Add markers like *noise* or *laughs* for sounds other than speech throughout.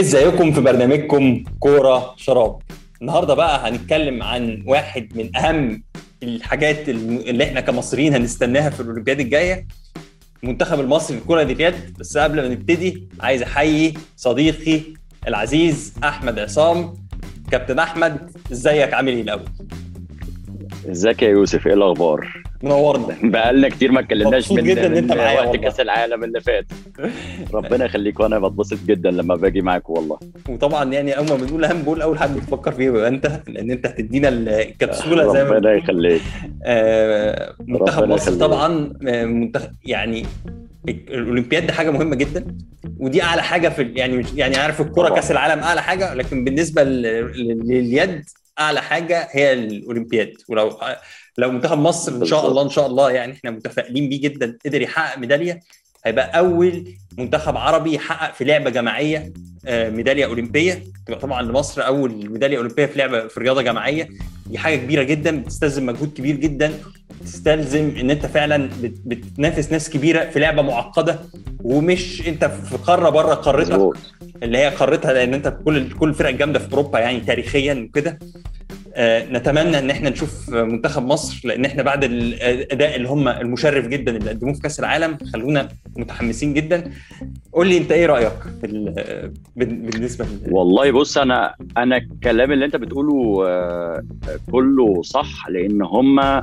ازيكم في برنامجكم كورة شراب؟ النهارده بقى هنتكلم عن واحد من أهم الحاجات اللي إحنا كمصريين هنستناها في الأولمبياد الجاية المنتخب المصري لكره اليد بس قبل ما نبتدي عايز أحيي صديقي العزيز أحمد عصام. كابتن أحمد إزيك؟ عامل إيه الأول؟ إزيك يا يوسف؟ إيه الأخبار؟ منورنا بقالنا كتير ما اتكلمناش من, جدا إن من معايا وقت. كأس العالم اللي فات ربنا يخليك وأنا بتبسط جدا لما باجي معاك والله وطبعا يعني أول ما بنقول أهم بقول أول حد بتفكر فيه يبقى أنت لأن أنت هتدينا الكبسولة زي ما ربنا. يخليك آه، منتخب مصر. طبعا آه، منتخب يعني الأولمبياد دي حاجة مهمة جدا ودي أعلى حاجة في يعني يعني عارف الكرة. كأس العالم أعلى حاجة لكن بالنسبة لل- لليد أعلى حاجة هي الأولمبياد. ولو لو منتخب مصر إن شاء. الله إن شاء الله يعني إحنا متفائلين بيه جدا قدر يحقق ميدالية هيبقى أول منتخب عربي يحقق في لعبة جماعية آه، ميدالية أولمبية. تبقى طبعا لمصر أول ميدالية أولمبية في لعبة في رياضه جماعية. دي حاجة كبيرة جدا بتستلزم مجهود كبير جدا. تستلزم إن أنت فعلا بت- بتنافس ناس كبيرة في لعبة معقدة ومش أنت في قارة بره قارتك اللي هي قارتها لأن أنت كل كل الفرق الجامده في أوروبا يعني تاريخيا وكده. آه، نتمنى إن إحنا نشوف منتخب مصر لأن إحنا بعد الاداء اللي هم المشرف جدا اللي قدموه في كأس العالم خلونا متحمسين جدا. قول لي انت إيه رأيك في ال- بال- بالنسبة لل- والله بص أنا أنا الكلام اللي أنت بتقوله آه، كله صح لأن هم آه،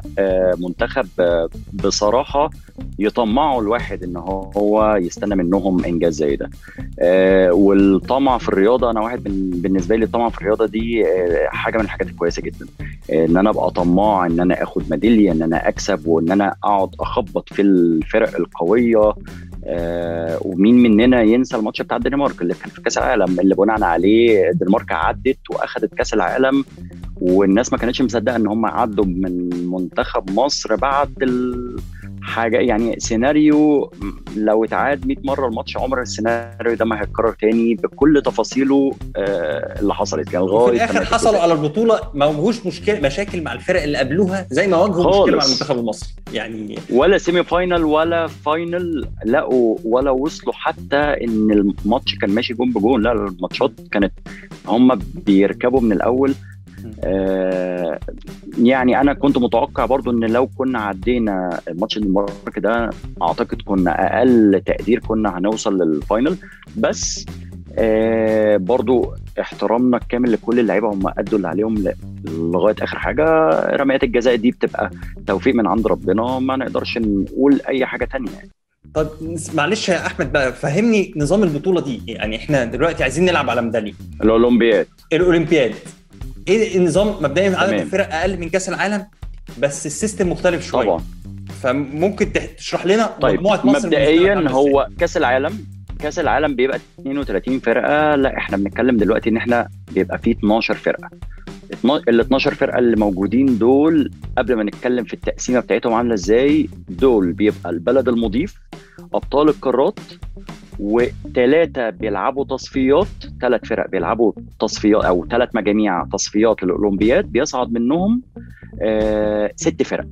منتخب آه، بصراحة يطمعوا الواحد إن هو يستنى منهم إنجاز زي ده. والطمع في الرياضة أنا واحد بالنسبة لي الطمع في الرياضة دي حاجة من الحاجات الكويسة جدا. إن أنا أبقى طماع إن أنا آخد ميدالية إن أنا أكسب وإن أنا أقعد أخبط في الفرق القوية. آه، ومين مننا ينسى الماتش بتاع الدنمارك اللي كان في كأس العالم اللي بناء عليه الدنمارك عدت وأخدت كأس العالم والناس ما كانتش مصدقة إن هم عدوا من منتخب مصر بعد الحاجة يعني سيناريو لو اتعاد 100 مرة الماتش عمر السيناريو ده ما هيتكرر تاني بكل تفاصيله آه، اللي حصلت. يعني لغاية الآخر لما حصلوا على البطولة ما واجهوش مشكلة مشاكل مع الفرق اللي قبلوها زي ما واجهوا مشكلة مع. المنتخب المصري. يعني ولا semi final ولا final لقوا ولا وصلوا حتى إن الماتش كان ماشي جون بجون. لا الماتشات كانت هم بيركبوا من الأول آه يعني أنا كنت متوقع برضو إن لو كنا عدينا الماتش الدنمارك ده أعتقد كنا أقل تقدير كنا هنوصل لل final. بس آه برضو احترامنا الكامل لكل اللعيبة هم أدوا اللي عليهم لغاية آخر حاجة. رميات الجزاء دي بتبقى توفيق من عند ربنا ما نقدرش نقول أي حاجة تانية يعني. طب معلش يا أحمد بقى فهمني نظام البطولة دي. يعني إحنا دلوقتي عايزين نلعب على ميداليه الأولمبياد. الأولمبياد. إيه النظام مبدئيا عدد. الفرق أقل من كأس العالم؟ بس السيستم مختلف شوية. طبعا. فممكن تشرح لنا طيب مجموعة مصر مبدئيا هو كأس العالم كأس العالم بيبقى 32 فرقة. لا إحنا بنتكلم دلوقتي إن إحنا بيبقى فيه 12 فرقة. ال 12 فرقة اللي موجودين دول قبل ما نتكلم في التقسيمة بتاعتهم عاملة إزاي دول بيبقى البلد المضيف أبطال القارات وثلاثه بيلعبوا تصفيات ثلاث فرق بيلعبوا تصفيات أو ثلاث مجاميع تصفيات للأولمبياد بيصعد منهم آه ست فرق.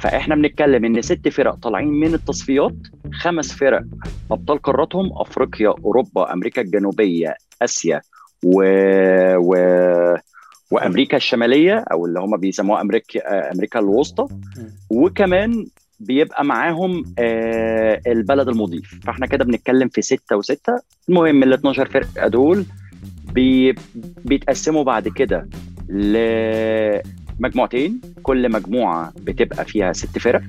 فإحنا بنتكلم إن ست فرق طالعين من التصفيات خمس فرق أبطال قاراتهم أفريقيا أوروبا أمريكا الجنوبية آسيا و... و... وأمريكا الشمالية أو اللي هم بيسموها أمريكا آه، أمريكا الوسطى. وكمان بيبقى معاهم آه البلد المضيف. فاحنا كده بنتكلم في ستة وستة. المهم ال 12 فرقة دول بي بيتقسموا بعد كده لمجموعتين. كل مجموعة بتبقى فيها ست فرق.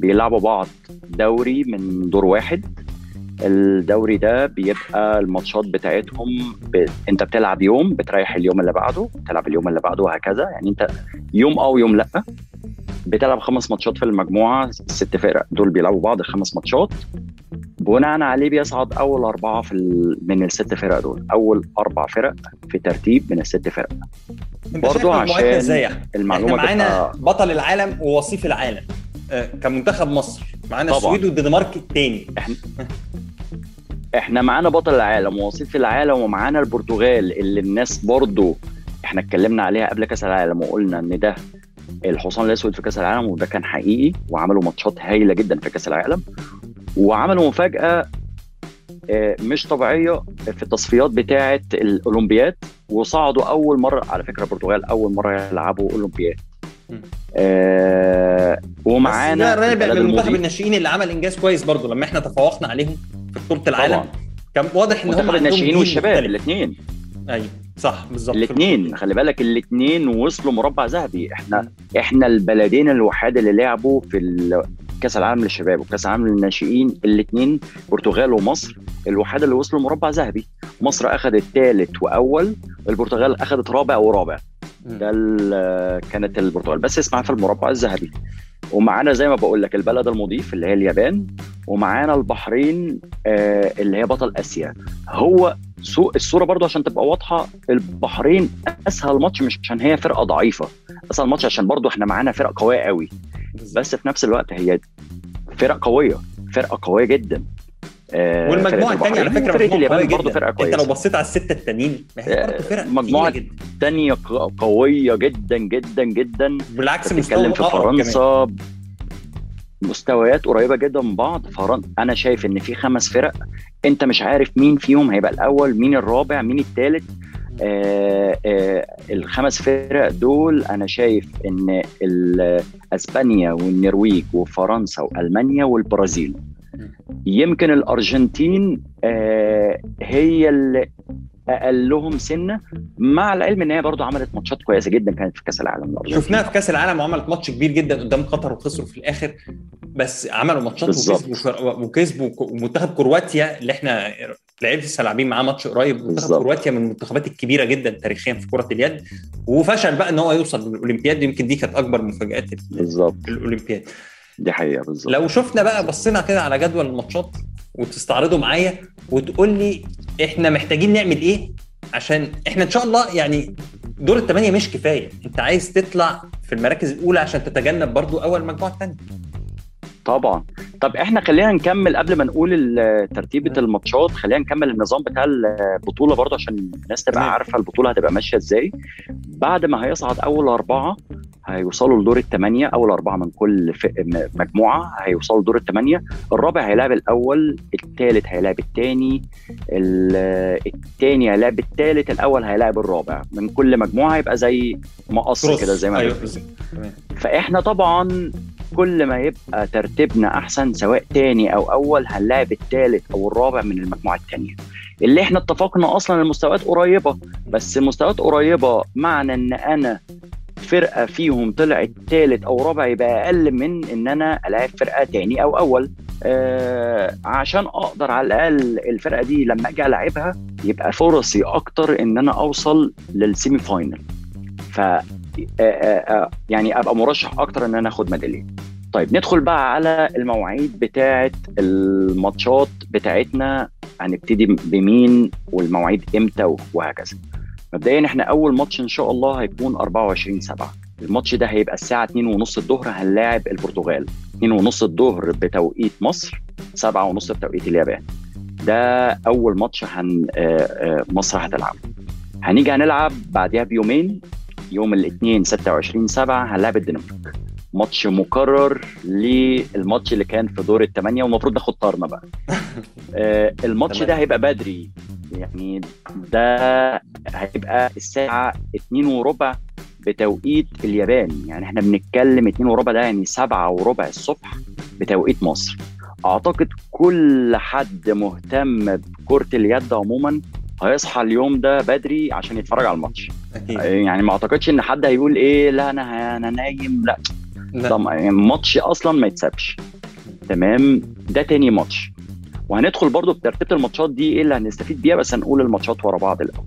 بيلعبوا بعض دوري من دور واحد. الدوري ده بيبقى الماتشات بتاعتهم ب... انت بتلعب يوم بتريح اليوم اللي بعده بتلعب اليوم اللي بعده وهكذا. يعني انت يوم آه ويوم لأ. بتلعب خمس ماتشات في المجموعة ست فرق دول بيلعبوا بعض خمس ماتشات بناء عليه بيصعد أول أربعة في ال... من الست فرق دول أول أربع فرق في ترتيب من الست فرق برضو عشان؟ المعلومة إحنا معانا تبقى بطل العالم ووصيف العالم آه، كمنتخب مصر معانا. السويد والدنمارك الثاني إحنا معانا بطل العالم ووصيف العالم ومعانا البرتغال اللي الناس برضو إحنا اتكلمنا عليها قبل كأس العالم وقلنا إن ده الحصان الأسود في كأس العالم وده كان حقيقي وعملوا ماتشات هايلة جدا في كأس العالم وعملوا مفاجأة آه، مش طبيعية في التصفيات بتاعه الأولمبياد وصعدوا أول مرة على فكرة البرتغال أول مرة يلعبوا أولمبياد. آه ومعانا ده رابع البلد من منتخب المضيف. الناشئين اللي عمل إنجاز كويس برضه لما إحنا تفوقنا عليهم في بطولة العالم طبعا كان واضح إن هم الناشئين والشباب. الاثنين أيوه صح بالظبط الاثنين خلي بالك الاثنين وصلوا مربع ذهبي. إحنا إحنا البلدين الوحيد اللي لعبوا في كأس العالم للشباب وكأس العالم للناشئين الاثنين البرتغال ومصر الوحيد اللي وصلوا مربع ذهبي. مصر أخذت ثالث وأول البرتغال اخذت رابع ورابع. ده كانت البرتغال. بس اسمها في المربع الذهبي. ومعانا زي ما بقول لك البلد المضيف اللي هي اليابان ومعانا البحرين آه، اللي هي بطل آسيا. هو سوء الصورة برضو عشان تبقى واضحة البحرين أسهل ماتش مش عشان هي فرقة ضعيفة. أسهل ماتش عشان برضو إحنا معانا فرق قوية قوي. بس في نفس الوقت هي فرق قوية. فرقة قوية جدا. والمجموعة فرقة الثانية على فكرة مجموعة اليابان جدا. فرقة انت كويسة. لو بصيت على السته التانيين هي برضه فرق مجموعة تقيلة جدا. تانية قوية جدا جدا جدا. بالعكس بتتكلم في. فرنسا مستويات قريبة جدا من بعض. فرن... أنا شايف إن في خمس فرق. أنت مش عارف مين فيهم هيبقى الأول مين الرابع مين الثالث آه آه الخمس فرق دول أنا شايف إن أسبانيا والنرويج وفرنسا وألمانيا والبرازيل. يمكن الأرجنتين آه هي اللي أقلهم سنة مع العلم إن هي برضو عملت ماتشات كويسة جدا كانت في كأس العالم الارجنتين شفناها في كأس العالم وعملت ماتش كبير جدا قدام قطر وخسروا في الآخر بس عملوا ماتشات. وكسبوا وكسبوا ومنتخب كرواتيا اللي إحنا لعبت لسه لاعبين معاه ماتش قريب منتخب. كرواتيا من المنتخبات الكبيرة جدا تاريخيا في كرة اليد وفشل بقى إن هو يوصل للأولمبياد يمكن دي كانت أكبر مفاجآت ال- بالظبط الأولمبياد دي حقيقة بالظبط. لو شفنا بقى بصينا كده على جدول الماتشات وتستعرضه معايا وتقول لي إحنا محتاجين نعمل إيه عشان إحنا إن شاء الله يعني دور الثمانيه مش كفاية. أنت عايز تطلع في المراكز الأولى عشان تتجنب برضو أول مجموعة الثانية طبعا. طب إحنا خلينا نكمل قبل ما نقول ترتيبة الماتشات خلينا نكمل النظام بتاع البطولة برضه عشان الناس تبقى. عارفة البطولة هتبقى ماشية إزاي. بعد ما هيصعد أول أربعة هيوصلوا لدور الثمانيه أول أربعة من كل مجموعة هيوصلوا لدور الثمانيه الرابع هيلاعب الأول الثالث هيلاعب الثاني الثاني هيلاعب الثالث الأول هيلاعب الرابع. من كل مجموعة يبقى زي مقص. كده زي ما تمام. فإحنا طبعا كل ما يبقى ترتيبنا أحسن سواء تاني أو أول هنلاعب الثالث أو الرابع من المجموعة الثانية اللي إحنا اتفقنا أصلا المستويات قريبة بس المستويات قريبة معنى إن أنا فرقة فيهم طلعت ثالث أو رابع يبقى أقل من إن أنا ألاعب فرقة تاني أو أول. آه عشان أقدر على الأقل الفرقة دي لما أجي العبها يبقى فرصي أكتر إن أنا أوصل للسيمي فاينل ف آه، آه، آه، يعني أبقى مرشح أكتر إن أنا أخد ميدالية. طيب ندخل بقى على المواعيد بتاعه الماتشات بتاعتنا. هنبتدي بمين والمواعيد إمتى وهكذا. مبدئيا إحنا أول ماتش إن شاء الله هيكون 24 7 الماتش ده هيبقى الساعة 2 ونص الظهر هنلاعب البرتغال. 2 ونص الظهر بتوقيت مصر 7 ونص بتوقيت اليابان. ده أول ماتش هن آه، آه، مصر هتلعبه. هنيجي هنلعب بعدها بيومين يوم الاثنين 26 7 هنلعب الدنمارك ماتش مكرر للماتش اللي كان في دور الثمانية والمفروض ناخد طارنا بقى. *laughs* آه الماتش. ده هيبقى بدري. يعني ده هيبقى الساعة 2 وربع بتوقيت اليابان. يعني إحنا بنتكلم 2 وربع ده يعني 7 وربع الصبح بتوقيت مصر. أعتقد كل حد مهتم بكرة اليد عموما هيصحى اليوم ده بدري عشان يتفرج على الماتش. أكيد. يعني ما أعتقدش إن حد هيقول إيه لا أنا أنا نايم لا. لا. يعني ماتش أصلا ما يتسابش. تمام؟ ده تاني ماتش. وهندخل برضو بترتيب الماتشات دي إيه اللي هنستفيد بيها بس هنقول الماتشات ورا بعض الأول.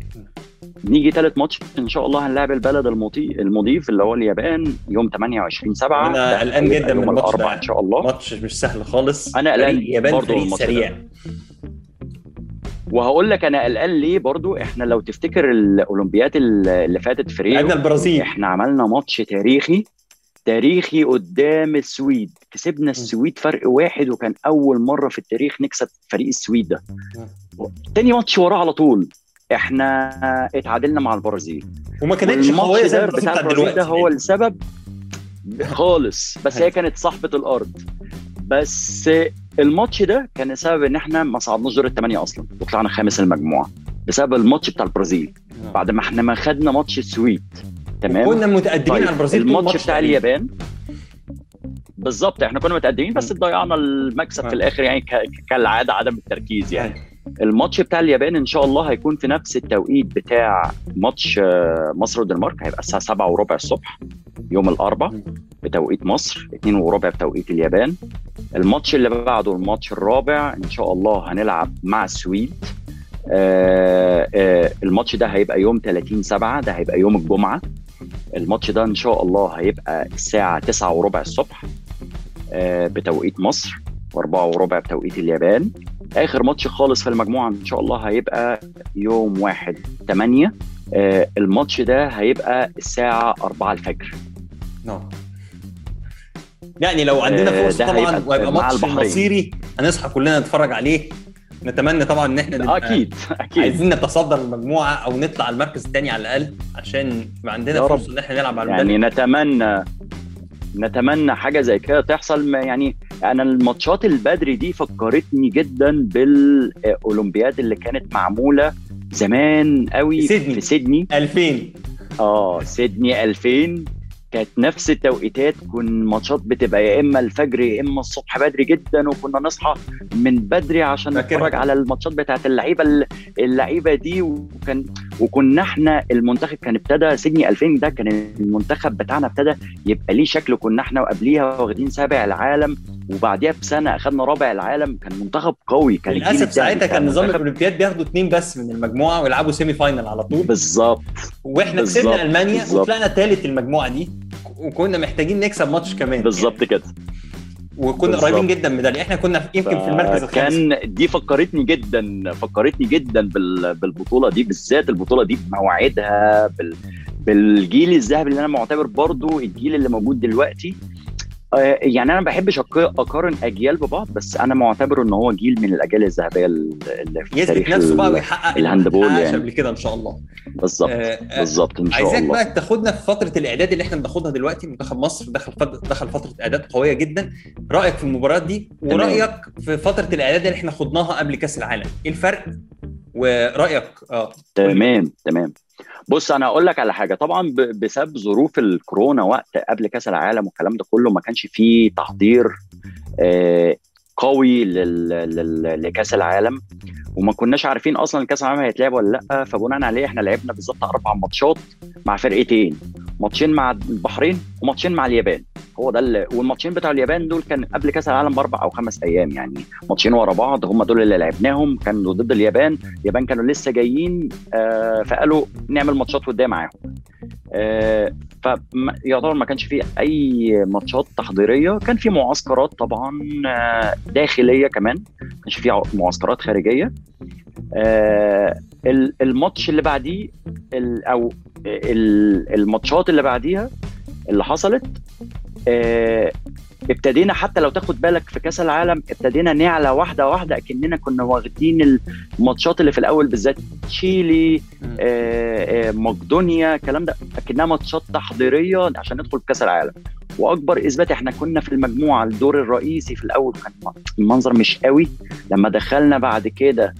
نيجي تالت ماتش إن شاء الله هنلاعب البلد المضي- المضيف اللي هو اليابان يوم 28 7 أنا قلقان جدا من الماتش ده. إن شاء الله. ماتش مش سهل خالص. أنا قلقان اليابان برضو فريق. سريع. وهقول لك أنا قلقان ليه برضو إحنا لو تفتكر الاولمبيات اللي فاتت في ريو لعبنا البرازيل. إحنا عملنا ماتش تاريخي تاريخي قدام السويد. كسبنا السويد فرق واحد وكان أول مرة في التاريخ نكسب فريق السويد ده. تاني ماتش وراه على طول. إحنا اتعادلنا مع البرازيل. وما كانتش قوية زي البرازيل بتاع دلوقتي ده هو السبب خالص. بس هي. كانت صاحبة الأرض. بس الماتش ده كان سبب إن إحنا ما صعدناش دور الثمانيه أصلا وطلعنا خامس المجموعة. بسبب الماتش بتاع البرازيل. بعد ما إحنا ما خدنا ماتش السويد. تمام؟ كنا متقدمين طيب على البرازيل الماتش بتاع. اليابان بالظبط إحنا كنا متقدمين بس ضيعنا المكسب آه. في الآخر يعني كالعادة عدم التركيز يعني. يعني الماتش بتاع اليابان إن شاء الله هيكون في نفس التوقيت بتاع ماتش آه، مصر والدنمارك هيبقى الساعة 7 وربع الصبح يوم الأربعاء بتوقيت مصر 2 وربع بتوقيت اليابان. الماتش اللي بعده الماتش الرابع إن شاء الله هنلعب مع السويد. آه آه الماتش ده هيبقى يوم 30 7 ده هيبقى يوم الجمعة. الماتش ده إن شاء الله هيبقى الساعة 9 وربع الصبح. آه بتوقيت مصر و4 وربع بتوقيت اليابان. آخر ماتش خالص في المجموعة إن شاء الله هيبقى يوم 1 8 آه الماتش ده هيبقى الساعة 4 الفجر. نعم. يعني لو عندنا آه، فرصة ده طبعا هيبقى ويبقى مع ماتش. مصيري هنصحى كلنا نتفرج عليه. نتمنى طبعا إن إحنا نبقى أكيد أكيد. عايزين نتصدر المجموعة أو نطلع المركز الثاني على الأقل عشان يبقى عندنا. فرصة إن إحنا نلعب على يعني نتمنى نتمنى حاجة زي كده تحصل. ما يعني أنا الماتشات البدري دي فكرتني جدا بالأولمبياد اللي كانت معمولة زمان قوي في سيدني. في سيدني. 2000 آه سيدني 2000 كانت نفس التوقيتات. كن ماتشات بتبقى يا إما الفجر يا إما الصبح بدري جدا وكنا نصحى من بدري عشان. نتفرج على الماتشات بتاعت اللعيبة اللعيبة دي. وكان وكنا إحنا المنتخب كان ابتدى سيدني 2000 ده كان المنتخب بتاعنا ابتدى يبقى ليه شكل كنا إحنا وقبليها واخدين سابع العالم وبعديها بسنة أخدنا رابع العالم كان منتخب قوي كان للأسف ساعتها كان نظام. الأولمبياد بياخدوا اثنين بس من المجموعة ويلعبوا semi final على طول بالظبط وإحنا كسبنا ألمانيا. وطلعنا ثالث المجموعة دي وكنا محتاجين نكسب ماتش كمان بالظبط كده وكنا. قريبين جدا من الميداليه إحنا كنا يمكن في المركز الخامس. كان دي فكرتني جدا فكرتني جدا بال- بالبطولة دي بالذات البطولة دي بمواعيدها بال بالجيل الذهبي اللي أنا معتبر برضو الجيل اللي موجود دلوقتي. يعني أنا ما بحبش أقارن أجيال ببعض بس أنا معتبر إن هو جيل من الأجيال الذهبية اللي في يثبت نفسه بقى ويحقق الهاندبول يعني. قبل كده إن شاء الله. بالظبط آه، آه، بالظبط إن شاء عايزاك الله. بقى تاخدنا في فترة الإعداد اللي إحنا بناخدها دلوقتي منتخب مصر دخل دخل فترة إعداد قوية جدا. رأيك في المباريات دي. ورأيك في فترة الإعداد اللي إحنا خضناها قبل كأس العالم. إيه الفرق؟ ورأيك آه. تمام تمام. بص أنا أقول لك على حاجة. طبعا بسبب ظروف الكورونا وقت قبل كأس العالم والكلام ده كله ما كانش فيه تحضير آه، قوي لكأس العالم. وما كناش عارفين أصلا كأس العالم هيتلعب ولا لأ. فبناء عليه إحنا لعبنا بالظبط أربع ماتشات مع فرقتين. ماتشين مع البحرين وماتشين مع اليابان. هو ده اللي والماتشين بتاع اليابان دول كان قبل كأس العالم بأربع أو خمس أيام يعني. ماتشين ورا بعض هم دول اللي لعبناهم. كانوا ضد اليابان. اليابان كانوا لسه جايين آه فقالوا نعمل ماتشات وديه معاهم. فيعتبر ما كانش فيه أي ماتشات تحضيرية. كان في معسكرات طبعا آه داخلية كمان. ما كانش في ع- معسكرات خارجية. آه ال- الماتش اللي بعديه أو ال- الماتشات اللي بعديها اللي حصلت آه ابتدينا حتى لو تاخد بالك في كاس العالم ابتدينا نعلى واحدة واحدة أكننا كنا واخدين الماتشات اللي في الأول بالذات تشيلي آه، آه، مقدونيا الكلام ده أكنها ماتشات تحضيرية عشان ندخل كاس العالم. وأكبر إثبات إحنا كنا في المجموعة الدور الرئيسي في الأول كان المنظر مش قوي. لما دخلنا بعد كده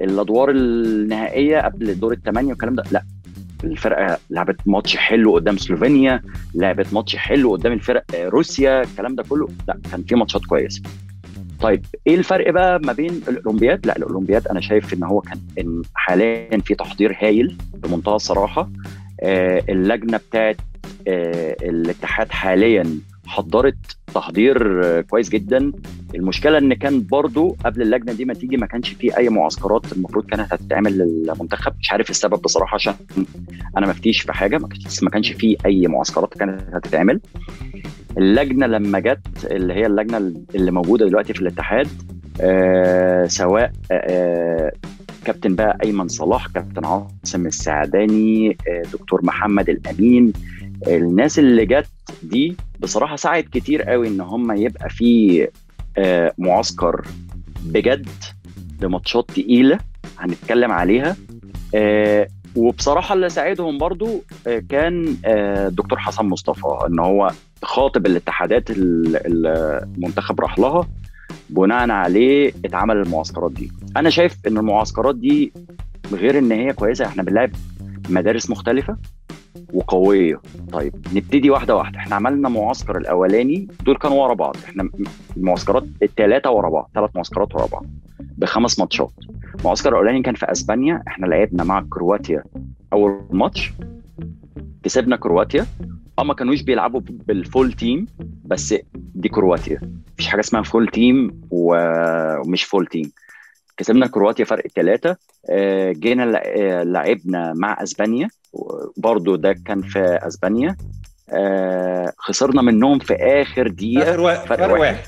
الأدوار النهائية قبل دور الثمانيه والكلام ده لأ الفرقة لعبت ماتش حلو قدام سلوفينيا لعبت ماتش حلو قدام الفرق آه، روسيا الكلام ده كله. لا كان في ماتشات كويسة. طيب إيه الفرق بقى ما بين الأولمبياد؟ لا الأولمبياد أنا شايف إن هو كان إن حاليا في تحضير هايل بمنتهى الصراحة. آه اللجنة بتاعت آه الاتحاد حاليا حضرت تحضير آه كويس جدا. المشكلة إن كان برضو قبل اللجنة دي ما تيجي ما كانش في أي معسكرات المفروض كانت هتتعمل للمنتخب. مش عارف السبب بصراحة عشان أنا ما في حاجة ما كانش في أي معسكرات كانت هتتعمل. اللجنة لما جت اللي هي اللجنة اللي موجودة دلوقتي في الاتحاد آه سواء آه كابتن بقى أيمن صلاح كابتن عاصم السعداني آه دكتور محمد الأمين الناس اللي جت دي بصراحة ساعد كتير قوي إن هم يبقى في آه معسكر بجد بماتشات تقيلة هنتكلم عليها. آه وبصراحة اللي ساعدهم برضو آه، كان دكتور حسن مصطفى إن هو خاطب الاتحادات ال- المنتخب راح لها بناء عليه اتعمل المعسكرات دي. أنا شايف إن المعسكرات دي غير إن هي كويسة إحنا بنلعب مدارس مختلفة. وقوية. طيب نبتدي واحدة واحدة. إحنا عملنا معسكر الأولاني دول كانوا ورا بعض. إحنا المعسكرات الثلاثه ورا بعض ثلاث معسكرات ورا بعض بخمس ماتشات. المعسكر الأولاني كان في أسبانيا. إحنا لعبنا مع كرواتيا أول ماتش. كسبنا كرواتيا. آه ما كانوش بيلعبوا بال full team بس دي كرواتيا. مفيش حاجة اسمها full team ومش full team كسبنا كرواتيا فرق ثلاثة جينا لع- آه، لعبنا مع أسبانيا. برضو ده كان في أسبانيا. آه، خسرنا منهم في آخر دقيقة. فرق واحد فرق فرق واحد. واحد.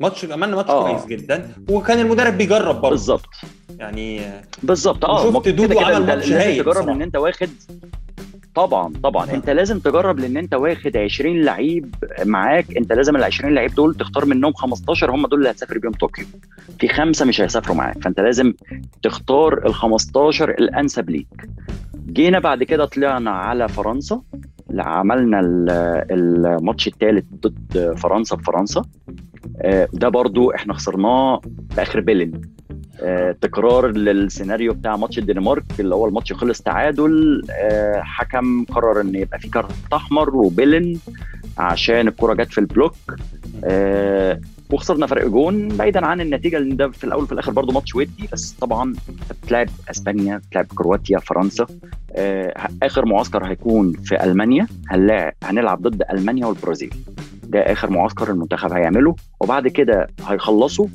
ماتش عملنا ماتش آه. كويس جدا وكان المدرب بيجرب برضه. بالظبط. يعني بالظبط. آه كده دودو عمل ماتش هايل تجرب. إن أنت واخد. طبعا طبعا. آه. أنت لازم تجرب لأن أنت واخد 20 لعيب معاك. أنت لازم ال 20 لعيب دول تختار منهم 15 هم دول اللي هتسافر بيهم طوكيو. في خمسة مش هيسافروا معاك. فأنت لازم تختار ال 15 الأنسب ليك. جينا بعد كده طلعنا على فرنسا. عملنا ال- الماتش الثالث ضد فرنسا في فرنسا آه، ده برضو إحنا خسرناه في اخر بيلن. آه، تكرار للسيناريو بتاع ماتش الدنمارك اللي هو الماتش خلص تعادل. آه، حكم قرر إن يبقى في card أحمر وبيلن عشان الكرة جت في ال block. وخسرنا فرق جون بعيدا عن النتيجة لأن ده في الأول وفي الآخر برضه ماتش ودي بس طبعا بتلعب إسبانيا بتلعب كرواتيا فرنسا. آه، آخر معسكر هيكون في ألمانيا هنلاعب هنلعب ضد ألمانيا والبرازيل. ده آخر معسكر المنتخب هيعمله وبعد كده هيخلصوا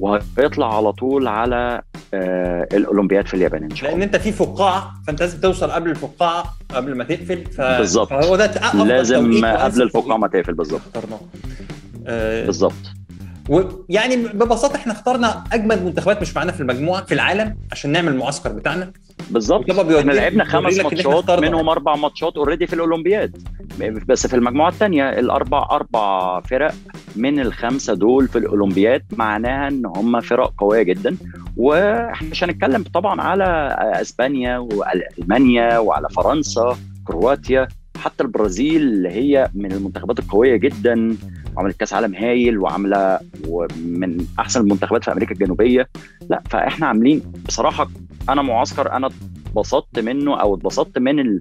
وهيطلع على طول على آه الأولمبياد في اليابان إن شاء لأن الله. أنت في فقاعة فأنت لازم توصل قبل الفقاعة قبل ما تقفل ف... بالظبط. فهو ده لازم قبل الفقاعة ما تقفل بالظبط. آه، بالظبط. ويعني ببساطة إحنا اخترنا أجمد منتخبات مش معانا في المجموعة في العالم عشان نعمل المعسكر بتاعنا. بالظبط. إحنا لعبنا خمس ماتشات. منهم أربع ماتشات اوريدي في الأولمبياد. بس في المجموعة الثانية الأربع أربع فرق من الخمسة دول في الأولمبياد معناها إن هم فرق قوية جدا. وإحنا مش هنتكلم طبعا على أسبانيا وألمانيا وعلى فرنسا كرواتيا حتى البرازيل اللي هي من المنتخبات القوية جدا. وعملت كاس عالم هايل وعاملة من أحسن المنتخبات في أمريكا الجنوبية. لا فإحنا عاملين بصراحة أنا معسكر أنا اتبسطت منه أو اتبسطت من ال...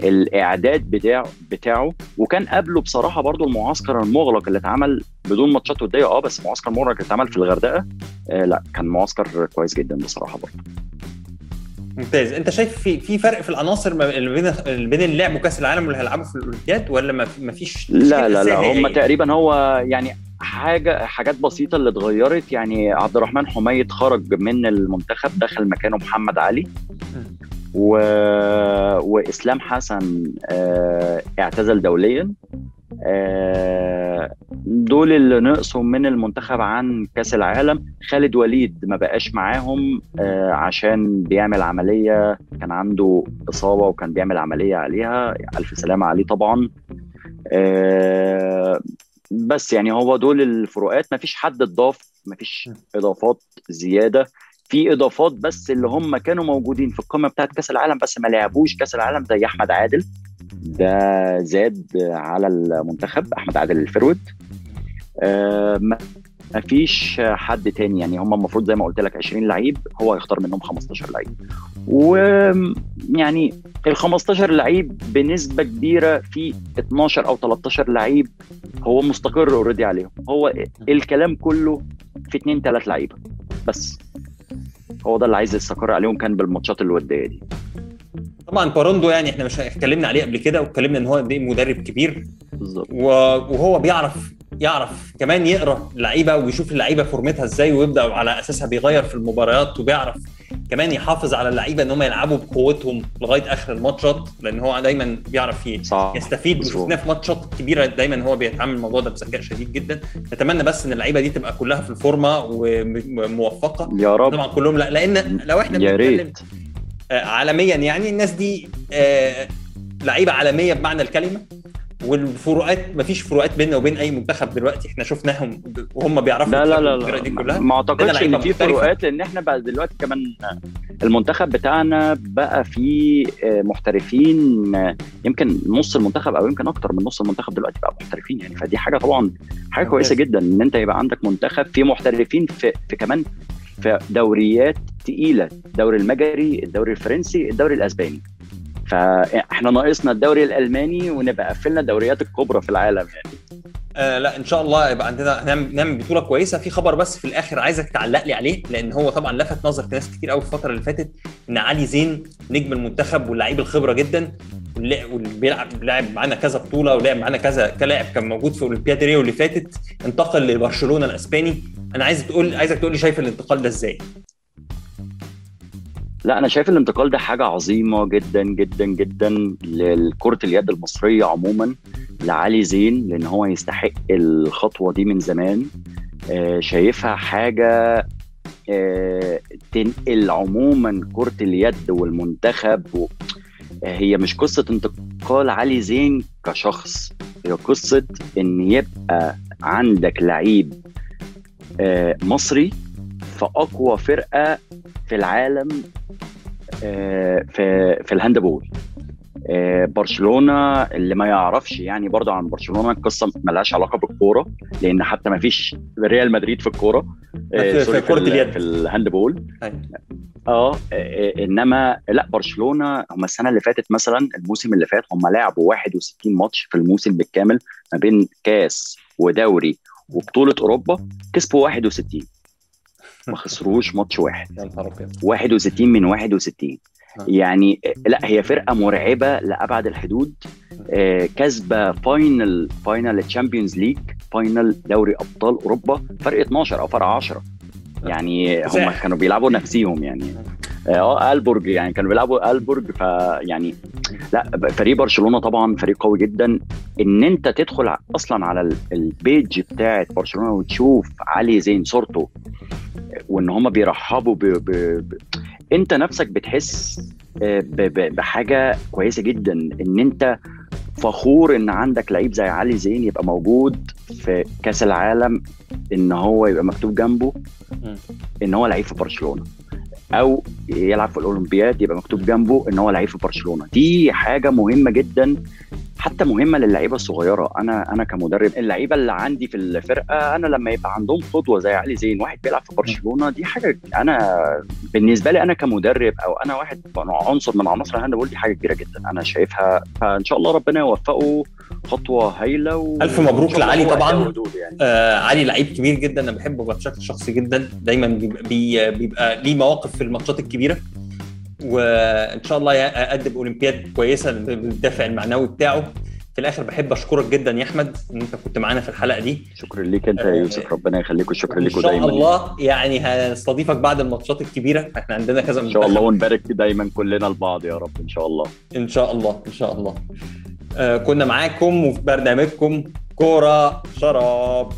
الإعداد بتاعه بتاعه. وكان قبله بصراحة برضو المعسكر المغلق اللي اتعمل بدون ماتشات ودية. آه بس معسكر مغلق اللي اتعمل في الغردقة. آه لا كان معسكر كويس جدا بصراحة برضو. ممتاز. انت شايف في في فرق في العناصر ما- بين بين اللعب وكأس العالم واللي هيلعبوا في الأولمبياد ولا ما فيش لا لا لا هم؟ تقريبا هو يعني حاجة حاجات بسيطة اللي اتغيرت. يعني عبد الرحمن حميد خرج من المنتخب دخل مكانه محمد علي. و... وإسلام حسن آه، اعتزل دوليا. آه، دول اللي نقصوا من المنتخب عن كأس العالم. خالد وليد ما بقاش معاهم آه، عشان بيعمل عملية كان عنده إصابة وكان بيعمل عملية عليها. ألف سلامة عليه طبعا. آه، بس يعني هو دول الفروقات. ما فيش حد اتضاف ما فيش إضافات زيادة. في إضافات بس اللي هم كانوا موجودين في القمة بتاعت كأس العالم بس ما لعبوش كأس العالم زي أحمد عادل. ده زاد على المنتخب أحمد عادل الفرود ما ما فيش حد تاني يعني هم المفروض زي ما قلت لك 20 لعيب هو هيختار منهم 15 لعيب. ويعني ال 15 لعيب بنسبة كبيرة في 12 أو 13 لعيب هو مستقر already عليهم. هو الكلام كله في اثنين ثلاث لعيبة بس. هو ده اللي عايز يستقر عليهم كان بالماتشات الودية دي. طبعا Parrondo يعني إحنا مش اتكلمنا عليه قبل كده واتكلمنا إن هو قد إيه مدرب كبير. بالظبط. وهو بيعرف يعرف كمان يقرا اللعيبه ويشوف اللعيبه فورمتها إزاي ويبدأ على أساسها بيغير في المباريات وبيعرف كمان يحافظ على اللعيبة إن هم يلعبوا بقوتهم لغاية آخر الماتشات لأن هو دايما بيعرف يستفيد. وشفناه في ماتشات كبيره دايما هو بيتعامل الموضوع ده بذكاء شديد جدا. نتمنى بس إن اللعيبة دي تبقى كلها في الفورمة وموفقة. يا رب. طبعا كلهم لا لأن لو إحنا يا بنتكلم ريت آه، عالميا يعني الناس دي آه، لعيبة عالمية بمعنى الكلمة. والفروقات مفيش فروقات بيننا وبين أي منتخب دلوقتي. إحنا شفناهم وهم بيعرفوا لا لا لا, الفرق دي لا كلها. ما أعتقدش إن في. فروقات لأن إحنا بقى دلوقتي كمان المنتخب بتاعنا بقى فيه آه، محترفين آه، يمكن نص المنتخب أو يمكن أكتر من نص المنتخب دلوقتي بقى محترفين. يعني فدي حاجة طبعا حاجة كويسة. جدا إن أنت يبقى عندك منتخب فيه محترفين في, في كمان في دوريات تقيلة. الدوري المجري الدوري الفرنسي الدوري الأسباني. فاحنا ناقصنا الدوري الألماني ونبقى قفلنا الدوريات الكبرى في العالم يعني. آه لا إن شاء الله يبقى عندنا نعمل نعمل بطولة كويسة. في خبر بس في الآخر عايزك تعلق لي عليه لأن هو طبعا لفت نظر ناس كتير قوي في الفترة اللي فاتت إن علي زين نجم المنتخب واللعيب الخبرة جدا واللي واللي بيلعب لعب معانا كذا بطولة ولعب معانا كذا كلاعب كان موجود في أولمبياد ريو اللي فاتت انتقل لبرشلونة الأسباني. أنا عايز تقول عايزك تقول لي شايف الانتقال ده إزاي؟ لا أنا شايف الانتقال ده حاجة عظيمة جدا جدا جدا لكره اليد المصرية عموما لعلي زين لأن هو يستحق الخطوة دي من زمان. آه، شايفها حاجة آه، تنقل عموما كرة اليد والمنتخب و... هي مش قصة انتقال علي زين كشخص هي قصة إن يبقى عندك لعيب آه، مصري في أقوى فرقة في العالم آه، في في ال handball آه، برشلونة اللي ما يعرفش يعني برضه عن برشلونة القصة ملهاش علاقة بالكورة لأن حتى ما فيش ريال مدريد في الكورة آه، في- في ال- اليد. في ال handball أيوة. آه إنما لا برشلونة هم السنة اللي فاتت مثلا الموسم اللي فات هم لعبوا 61 ماتش في الموسم بالكامل ما بين كاس ودوري وبطولة أوروبا كسبوا 61 ما خسروش ماتش واحد. يا نهار أبيض. 61 من 61 آه. يعني لا هي فرقة مرعبة لأبعد الحدود. آه، كسبة final final ال Champions League final دوري أبطال أوروبا فرق 12 أو فرق 10 يعني هم. كانوا بيلعبوا نفسيهم يعني. آه. ألبورج يعني كانوا بيلعبوا ألبورج فيعني لا فريق برشلونة طبعا فريق قوي جدا. إن أنت تدخل أصلا على ال- البيج بتاعت برشلونة وتشوف علي زين صورته وإن هم بيرحبوا ب... ب... ب... أنت نفسك بتحس آه، ب... ب... بحاجة كويسة جدا إن أنت فخور إن عندك لعيب زي علي زين يبقى موجود في كأس العالم إن هو يبقى مكتوب جنبه. إن هو لعيب في برشلونة أو يلعب في الأولمبياد يبقى مكتوب جنبه إن هو لعيب في برشلونة دي حاجة مهمة جدا حتى مهمة للعيبة الصغيرة. أنا أنا كمدرب اللعيبة اللي عندي في الفرقة أنا لما يبقى عندهم قدوه زي علي زين واحد بيلعب في برشلونة دي حاجة أنا بالنسبة لي أنا كمدرب أو أنا واحد عنصر من عناصر ال handball دي حاجة كبيرة جدا. أنا شايفها فإن شاء الله ربنا يوفقه خطوة هايلة و... ألف مبروك لعلي طبعاً. يعني. آه علي لعيب كبير جدا أنا بحبه بشكل شخصي جدا. دايما بيبقى, بي- بيبقى ليه مواقف في الماتشات الكبيرة. وإن شاء الله يقدم أولمبياد كويسة بالدافع المعنوي بتاعه. في الآخر بحب أشكرك جدا يا أحمد إن أنت كنت معانا في الحلقة دي. شكرا ليك أنت يا يوسف ربنا يخليك والشكر إن ليكوا شاء دايما الله يعني هنستضيفك بعد الماتشات الكبيرة. إحنا عندنا كذا إن شاء الله. ونبارك دايما كلنا لبعض يا رب إن شاء الله. إن شاء الله إن شاء الله. آه كنا معاكم وفي برنامجكم كوره شراب.